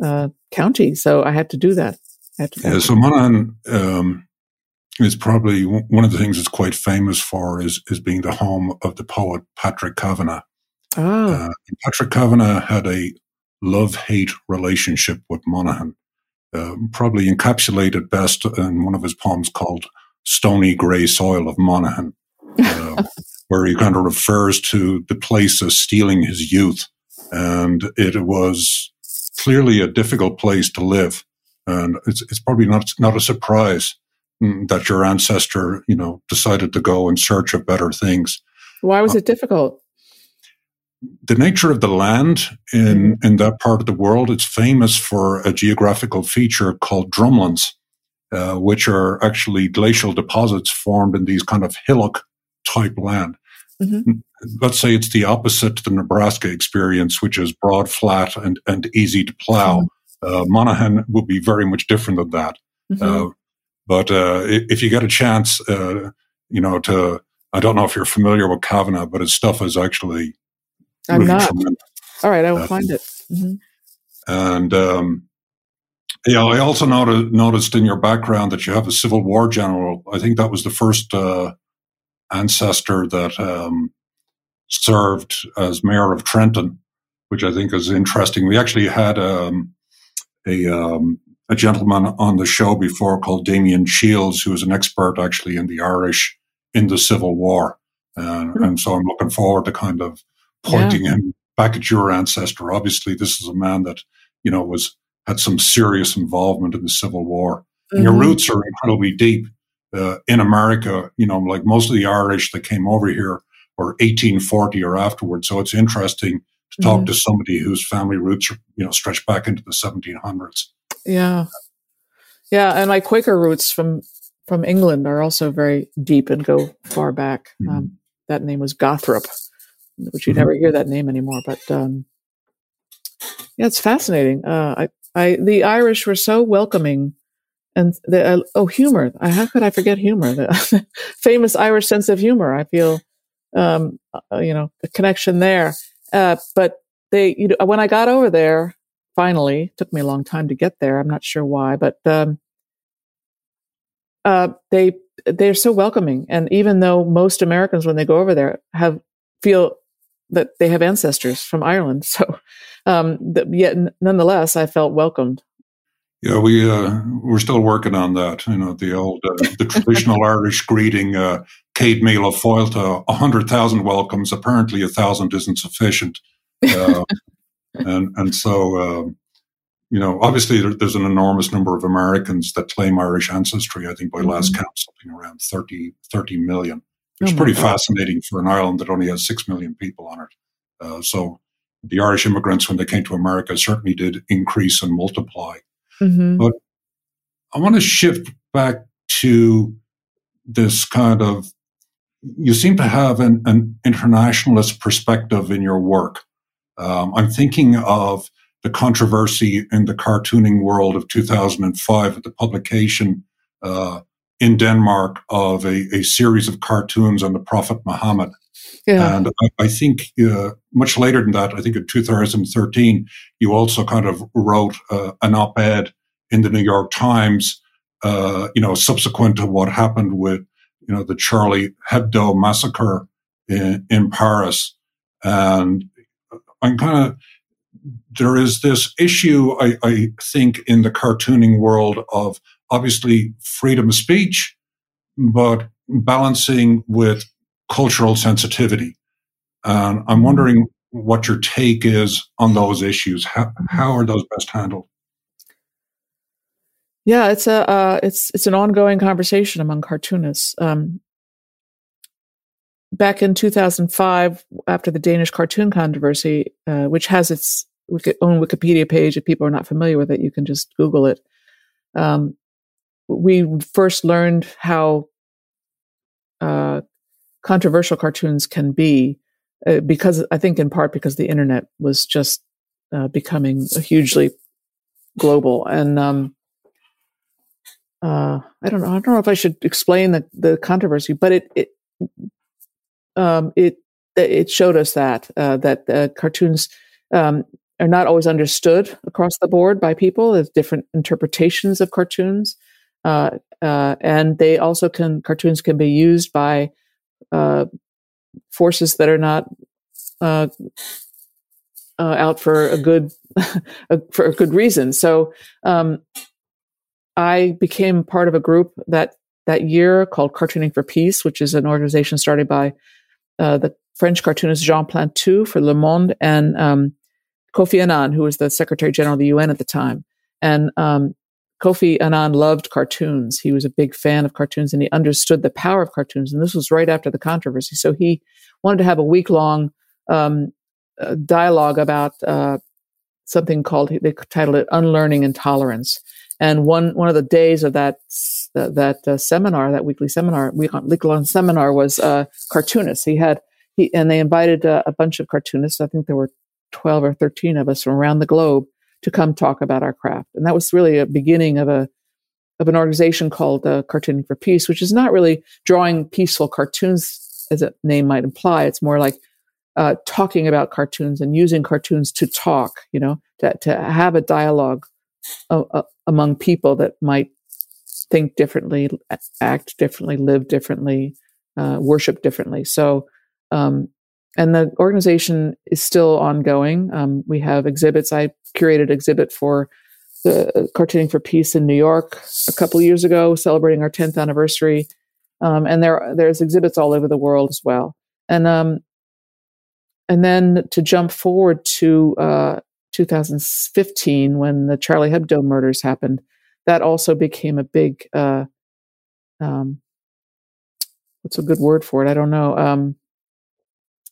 uh, county. So I had to do that. I to yeah, so Monaghan, um, is probably one of the things it's quite famous for is, is being the home of the poet Patrick Kavanagh. Oh. Uh, Patrick Kavanagh had a love hate relationship with Monaghan, uh, probably encapsulated best in one of his poems called Stony Grey Soil of Monaghan, uh, where he kind of refers to the place as stealing his youth. And it was clearly a difficult place to live. And it's, it's probably not, not a surprise mm, that your ancestor, you know, decided to go in search of better things. Why was it difficult? the nature of the land in, mm-hmm. in that part of the world, it's famous for a geographical feature called drumlins, uh, which are actually glacial deposits formed in these kind of hillock type land. Mm-hmm. Let's say it's the opposite to the Nebraska experience, which is broad, flat, and, and easy to plow. Mm-hmm. Uh, Monaghan will be very much different than that. Mm-hmm. Uh, but uh, if you get a chance, uh, you know, to I don't know if you're familiar with Kavanagh, but his stuff is actually I'm not. All right, I will uh, find it. Mm-hmm. And um, Yeah, I also noted, noticed in your background that you have a Civil War general. I think that was the first uh, ancestor that um, served as mayor of Trenton, which I think is interesting. We actually had um, a um, a gentleman on the show before called Damian Shiels, who is an expert actually in the Irish in the Civil War, mm-hmm. and so I'm looking forward to kind of pointing yeah. him back at your ancestor. Obviously, this is a man that you know was had some serious involvement in the Civil War. Mm-hmm. Your roots are incredibly deep uh, in America. You know, like most of the Irish that came over here were 1840 or afterwards. So it's interesting to talk mm-hmm. to somebody whose family roots, are, you know, stretch back into the 1700s. Yeah, yeah, and my Quaker roots from from England are also very deep and go far back. Mm-hmm. Um, that name was Gothrop, which you mm-hmm. never hear that name anymore. But um, yeah, it's fascinating. Uh, I I the Irish were so welcoming, and the uh, oh humor. How could I forget humor? The <laughs> famous Irish sense of humor. I feel, um, uh, you know, a connection there. Uh, but they, you know, when I got over there, finally, took me a long time to get there. I'm not sure why, but um, uh, they they're so welcoming. And even though most Americans, when they go over there, have feel that they have ancestors from Ireland. <laughs> So, um, th- yet nonetheless, I felt welcomed. Yeah, we uh, we're still working on that. You know, the old uh, the traditional <laughs> Irish greeting, uh, "Céad míle fáilte," a hundred thousand welcomes. Apparently, a thousand isn't sufficient, uh, <laughs> and and so um, you know, obviously, there, there's an enormous number of Americans that claim Irish ancestry. I think by mm-hmm. last count, something around 30, 30 million. It's oh pretty God. fascinating for an island that only has six million people on it. Uh, so the Irish immigrants, when they came to America, certainly did increase and multiply. Mm-hmm. But I want to shift back to this kind of you seem to have an, an internationalist perspective in your work. Um, I'm thinking of the controversy in the cartooning world of 2005 at the publication uh, in Denmark of a, a series of cartoons on the Prophet Muhammad. Yeah. And I, I think uh, much later than that, I think in 2013, you also kind of wrote uh, an op-ed in the New York Times, uh, you know, subsequent to what happened with, you know, the Charlie Hebdo massacre in, in Paris. And I'm kind of, there is this issue, I, I think, in the cartooning world of obviously freedom of speech, but balancing with cultural sensitivity. And I'm wondering what your take is on those issues. How, how are those best handled? Yeah, it's a uh, it's it's an ongoing conversation among cartoonists. Um, back in 2005, after the Danish cartoon controversy, uh, which has its own Wikipedia page, if people are not familiar with it, you can just Google it. Um, we first learned how uh, controversial cartoons can be uh, because I think in part because the internet was just uh, becoming hugely global and um, uh, I don't know I don't know if I should explain the, the controversy but it it um, it it showed us that uh, that uh, cartoons um, are not always understood across the board by people. There's different interpretations of cartoons. Uh, uh, and they also can cartoons can be used by uh, forces that are not uh, uh, out for a good <laughs> for a good reason. So um, I became part of a group that that year called Cartooning for Peace, which is an organization started by uh, the French cartoonist Jean Plantu for Le Monde and um, Kofi Annan, who was the Secretary General of the UN at the time. And um, Kofi Annan loved cartoons. He was a big fan of cartoons and he understood the power of cartoons. And this was right after the controversy. So he wanted to have a week long um, uh, dialogue about uh, something called, they titled it Unlearning Intolerance. And one, one of the days of that, uh, that seminar, that weekly seminar, week long seminar was cartoonists. He had, he, and they invited uh, a bunch of cartoonists. I think there were 12 or 13 of us from around the globe to come talk about our craft. And that was really a beginning of a of an organization called uh, Cartooning for Peace, which is not really drawing peaceful cartoons as a name might imply. It's more like uh, talking about cartoons and using cartoons to talk, you know, to, to have a dialogue uh, uh among people that might think differently, act differently, live differently, uh, worship differently. So, um, and the organization is still ongoing. Um, we have exhibits. I curated exhibit for the Cartooning for Peace in New York a couple years ago, celebrating our 10th anniversary. Um, and there there's exhibits all over the world as well. And um, and then to jump forward to uh, 2015 when the Charlie Hebdo murders happened, that also became a big uh, um, what's a good word for it? I don't know. Um,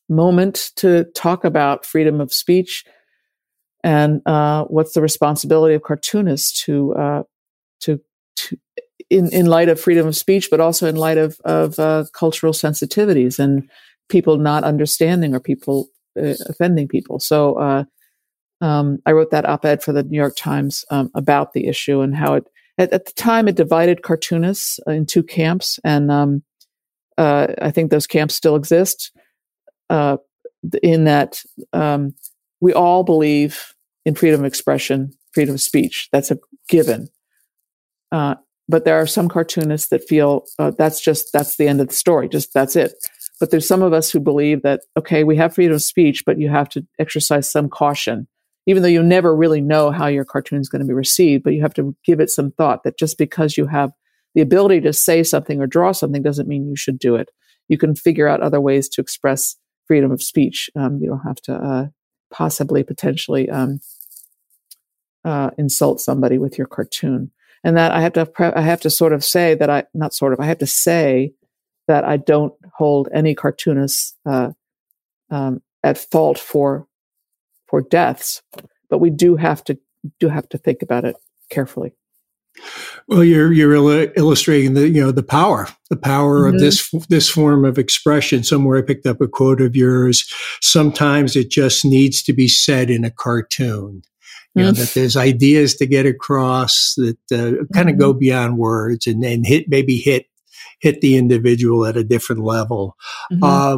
moment to talk about freedom of speech and uh, what's the responsibility of cartoonists to uh, to to in in light of freedom of speech, but also in light of of uh, cultural sensitivities and people not understanding or people uh, offending people. So uh, um, I wrote that op-ed for the New York Times um, about the issue and how it at, at, the time it divided cartoonists in two camps, and um, uh, I think those camps still exist. in that um, we all believe in freedom of expression, freedom of speech. That's a given. Uh, but there are some cartoonists that feel uh, that's just that's the end of the story. Just that's it. But there's some of us who believe that okay, we have freedom of speech, but you have to exercise some caution, even though you never really know how your cartoon is going to be received. But you have to give it some thought that just because you have the ability to say something or draw something doesn't mean you should do it. You can figure out other ways to express freedom of speech. Um, you don't have to uh, possibly potentially um, uh, insult somebody with your cartoon. And that i have to i have to sort of say that i not sort of i have to say that i don't hold any cartoonists uh, um, at fault for for deaths but we do have to do have to think about it carefully well, you're you're illustrating the you know the power, the power mm-hmm. of this this form of expression. Somewhere I picked up a quote of yours. Sometimes it just needs to be said in a cartoon. You know, mm-hmm. that there's ideas to get across that uh, kind of mm-hmm. go beyond words and then hit maybe hit hit the individual at a different level. Uh,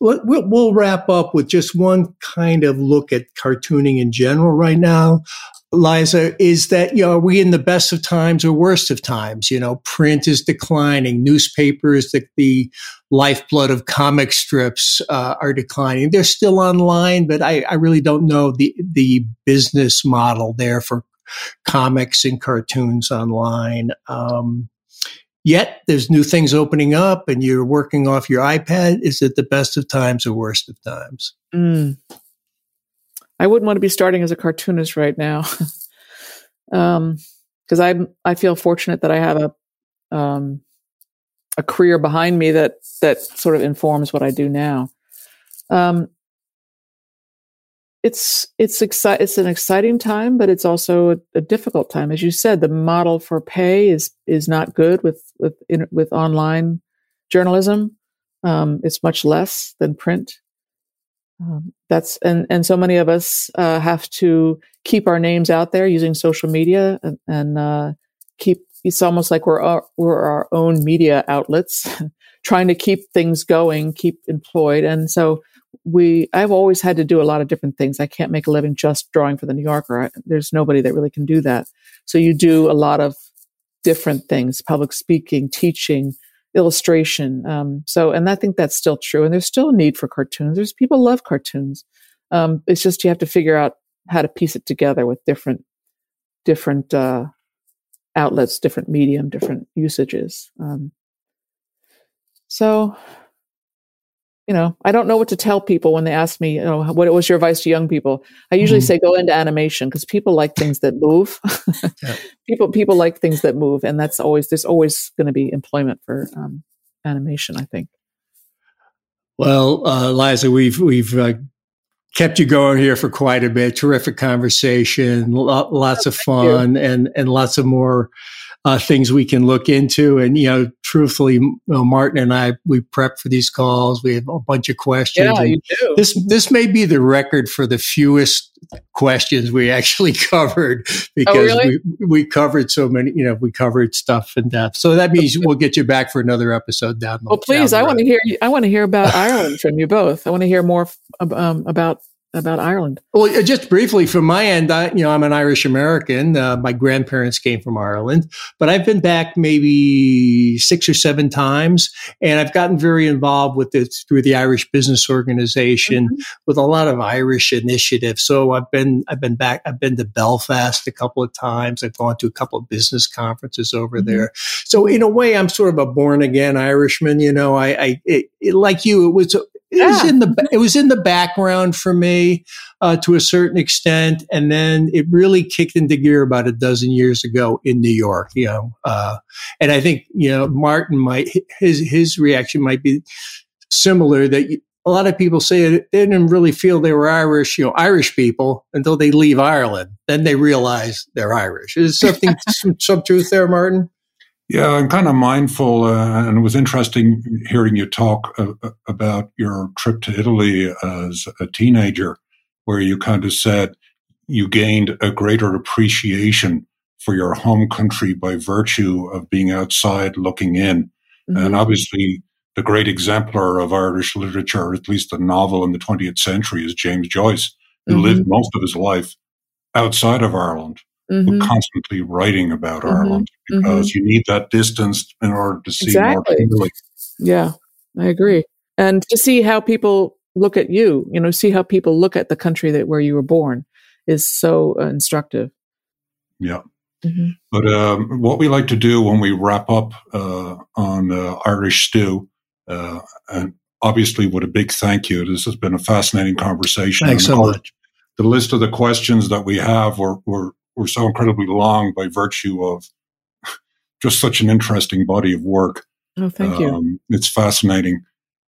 we'll, we'll wrap up with just one kind of look at cartooning in general right now. Liza, is that, you know, are we in the best of times or worst of times? You know, print is declining, newspapers, the, the lifeblood of comic strips uh, are declining. They're still online, but I, I really don't know the, the business model there for comics and cartoons online. Um, yet there's new things opening up and you're working off your iPad. Is it the best of times or worst of times? Mm. I wouldn't want to be starting as a cartoonist right now. <laughs> um, cause I'm, I feel fortunate that I have a, um, a career behind me that, that sort of informs what I do now. Um, it's it's exci- it's an exciting time, but it's also a, a, difficult time. As you said, the model for pay is is not good with with in, with online journalism. Um, it's much less than print. Um, that's and and so many of us uh, have to keep our names out there using social media and, and uh, keep. It's almost like we're our, we're our own media outlets, <laughs> trying to keep things going, keep employed, and so we. I've always had to do a lot of different things. I can't make a living just drawing for the New Yorker. I, there's nobody that really can do that. So you do a lot of different things: public speaking, teaching, illustration. Um, so, and I think that's still true. And there's still a need for cartoons. There's people love cartoons. Um, it's just you have to figure out how to piece it together with different, different uh, outlets, different medium, different usages. Um, so, you know, I don't know what to tell people when they ask me, you know, what was your advice to young people? I usually mm-hmm. say go into animation because people like things that move. yeah. <laughs> People people like things that move, and that's always there's always going to be employment for um, animation. I think. Well, uh, Liza, we've we've uh, kept you going here for quite a bit. Terrific conversation, lots oh, of fun, and and lots of more uh, things we can look into. And, you know, truthfully, you know, Martin and I, we prep for these calls. We have a bunch of questions. Yeah, you do. This, this may be the record for the fewest questions we <laughs> actually covered oh, because oh, really? we, we covered so many, you know, we covered stuff in depth. So that means we'll get you back for another episode down. The. Well, please, down I want to hear, I want to hear about Ireland from you both. I want to hear more um, about about Ireland. Well, uh, just briefly from my end, I, you know, I'm an Irish American. Uh, my grandparents came from Ireland, but I've been back maybe six or seven times, and I've gotten very involved with it through the Irish Business Organization mm-hmm. with a lot of Irish initiatives. So I've been I've been back. I've been to Belfast a couple of times. I've gone to a couple of business conferences over mm-hmm. there. So in a way, I'm sort of a born again Irishman. You know, I, I it, it, like you, it was it yeah. was in the it was in the background for me uh, to a certain extent, and then it really kicked into gear about a dozen years ago in New York. You know, uh, and I think you know Martin might his his reaction might be similar. That a lot of people say they didn't really feel they were Irish, you know, Irish people until they leave Ireland. Then they realize they're Irish. Is something <laughs> some, some truth there, Martin? Yeah, I'm kind of mindful, uh, and it was interesting hearing you talk uh, uh, about your trip to Italy as a teenager, where you kind of said you gained a greater appreciation for your home country by virtue of being outside looking in. Mm-hmm. And obviously, the great exemplar of Irish literature, at least a novel in the 20th century, is James Joyce, who mm-hmm. lived most of his life outside of Ireland mm-hmm. constantly writing about mm-hmm. Ireland because mm-hmm. you need that distance in order to see exactly. more clearly. Yeah, I agree. And to see how people look at you, you know, see how people look at the country that where you were born is so uh, instructive. Yeah. Mm-hmm. But um, what we like to do when we wrap up uh, on uh, Irish Stew, uh, and obviously with a big thank you, this has been a fascinating conversation. Thanks so much. The list of the questions that we have were, were were so incredibly long by virtue of <laughs> just such an interesting body of work. Oh, thank um, you. It's fascinating,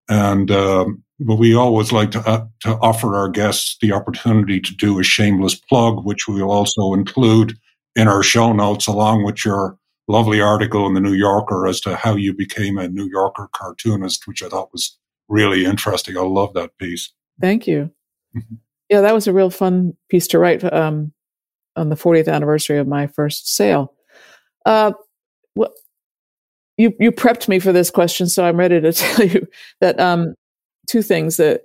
and um, but we always like to uh, to offer our guests the opportunity to do a shameless plug, which we will also include in our show notes, along with your lovely article in the New Yorker as to how you became a New Yorker cartoonist, which I thought was really interesting. I love that piece. Thank you. Mm-hmm. Yeah, that was a real fun piece to write. Um, on the 40th anniversary of my first sale. Uh, well, you you prepped me for this question, so I'm ready to <laughs> tell you that um, two things that.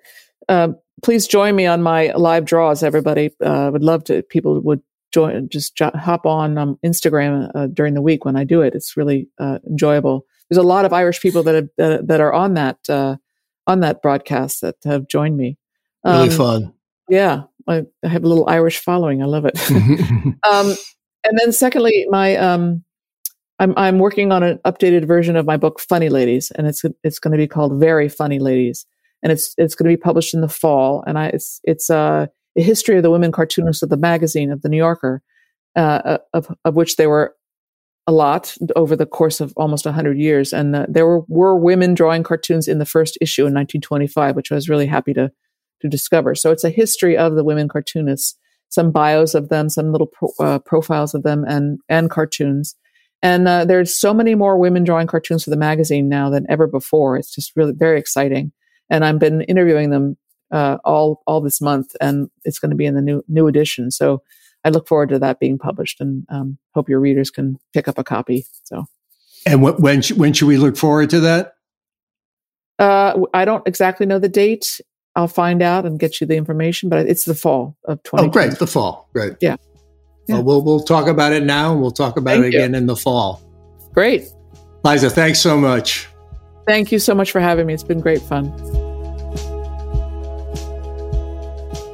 Uh, please join me on my live draws, everybody. Uh, would love to. People would join. Just jo- hop on um, Instagram uh, during the week when I do it. It's really uh, enjoyable. There's a lot of Irish people that have, that, that are on that uh, on that broadcast that have joined me. Um, really fun. Yeah, I, I have a little Irish following. I love it. <laughs> um, and then secondly, my um, I'm I'm working on an updated version of my book Funny Ladies, and it's it's going to be called Very Funny Ladies, and it's it's going to be published in the fall. And I it's it's uh, a history of the women cartoonists of the magazine of the New Yorker, uh, uh of of which there were a lot over the course of almost 100 years. And uh, there were, were women drawing cartoons in the first issue in 1925, which I was really happy to to discover. So it's a history of the women cartoonists, some bios of them, some little pro, uh, profiles of them, and and cartoons. And uh, there's so many more women drawing cartoons for the magazine now than ever before. It's just really very exciting. And I've been interviewing them uh, all all this month, and it's going to be in the new new edition. So I look forward to that being published, and um, hope your readers can pick up a copy. So. And when when should we look forward to that? Uh, I don't exactly know the date. I'll find out and get you the information, but it's the fall of 20. Oh, great. The fall. Great. Yeah. yeah. Well, we'll, we'll talk about it now and we'll talk about Thank it again you. in the fall. Great. Liza, thanks so much. Thank you so much for having me. It's been great fun.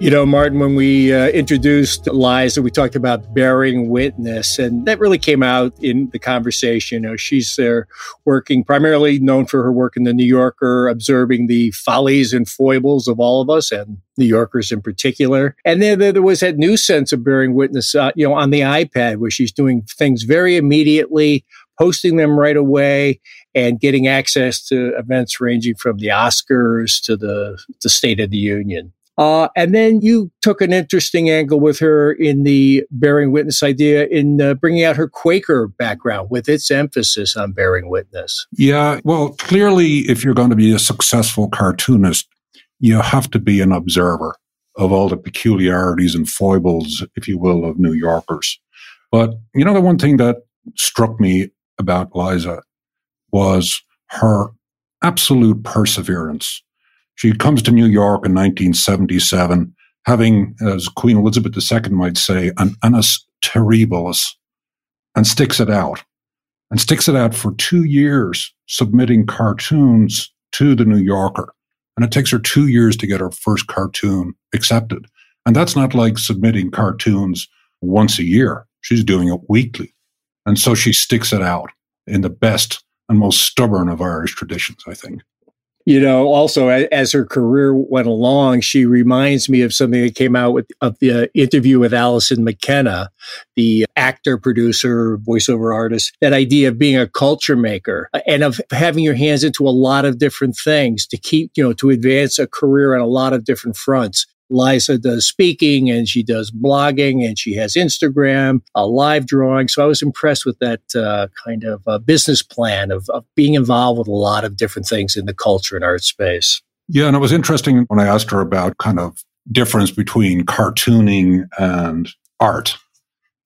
You know, Martin, when we uh, introduced Liza, we talked about bearing witness, and that really came out in the conversation. You know, she's there working primarily known for her work in the New Yorker, observing the follies and foibles of all of us, and New Yorkers in particular. And then there was that new sense of bearing witness, uh, you know, on the iPad, where she's doing things very immediately, posting them right away, and getting access to events ranging from the Oscars to the, the State of the Union. Uh, and then you took an interesting angle with her in the bearing witness idea in uh, bringing out her Quaker background with its emphasis on bearing witness. Yeah, well, clearly, if you're going to be a successful cartoonist, you have to be an observer of all the peculiarities and foibles, if you will, of New Yorkers. But you know, the one thing that struck me about Liza was her absolute perseverance she comes to New York in 1977 having, as Queen Elizabeth II might say, an annus terribilis, and sticks it out. And sticks it out for two years, submitting cartoons to the New Yorker. And it takes her two years to get her first cartoon accepted. And that's not like submitting cartoons once a year. She's doing it weekly. And so she sticks it out in the best and most stubborn of Irish traditions, I think. You know, also as her career went along, she reminds me of something that came out with of the uh, interview with Alison McKenna, the actor, producer, voiceover artist. That idea of being a culture maker and of having your hands into a lot of different things to keep, you know, to advance a career on a lot of different fronts. Liza does speaking and she does blogging and she has Instagram, a live drawing. So I was impressed with that uh, kind of uh, business plan of, of being involved with a lot of different things in the culture and art space. Yeah, and it was interesting when I asked her about kind of difference between cartooning and art.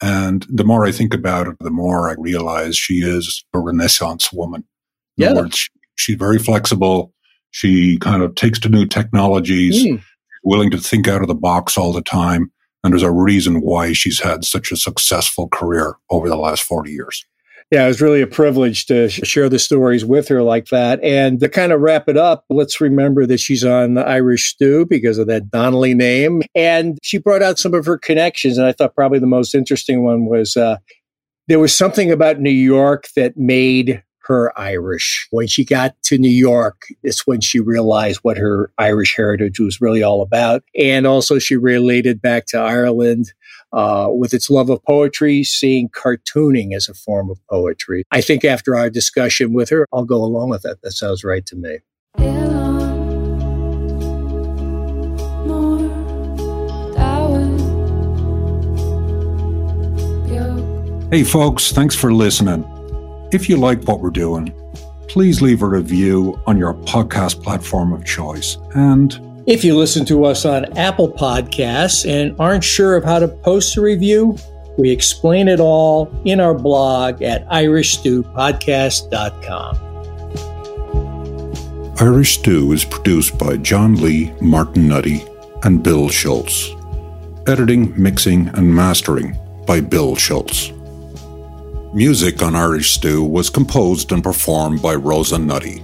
And the more I think about it, the more I realize she is a Renaissance woman. In yeah. Words, she's very flexible. She kind of takes to new technologies. Mm willing to think out of the box all the time. And there's a reason why she's had such a successful career over the last 40 years. Yeah, it was really a privilege to share the stories with her like that. And to kind of wrap it up, let's remember that she's on the Irish Stew because of that Donnelly name. And she brought out some of her connections. And I thought probably the most interesting one was uh, there was something about New York that made her Irish. When she got to New York, it's when she realized what her Irish heritage was really all about. And also, she related back to Ireland uh, with its love of poetry, seeing cartooning as a form of poetry. I think after our discussion with her, I'll go along with that. That sounds right to me. Hey, folks, thanks for listening. If you like what we're doing, please leave a review on your podcast platform of choice. And if you listen to us on Apple Podcasts and aren't sure of how to post a review, we explain it all in our blog at irishstewpodcast.com. Irish Stew is produced by John Lee, Martin Nutty, and Bill Schultz. Editing, mixing, and mastering by Bill Schultz. Music on Irish Stew was composed and performed by Rosa Nutty,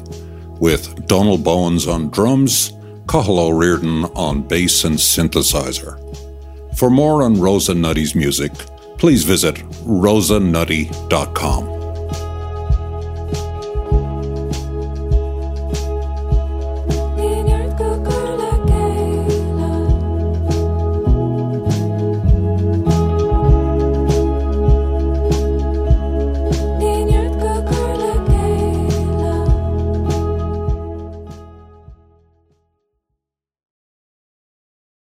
with Donald Bowens on drums, Cathal O'Riordan on bass and synthesizer. For more on Rosa Nutty's music, please visit rosanutty.com.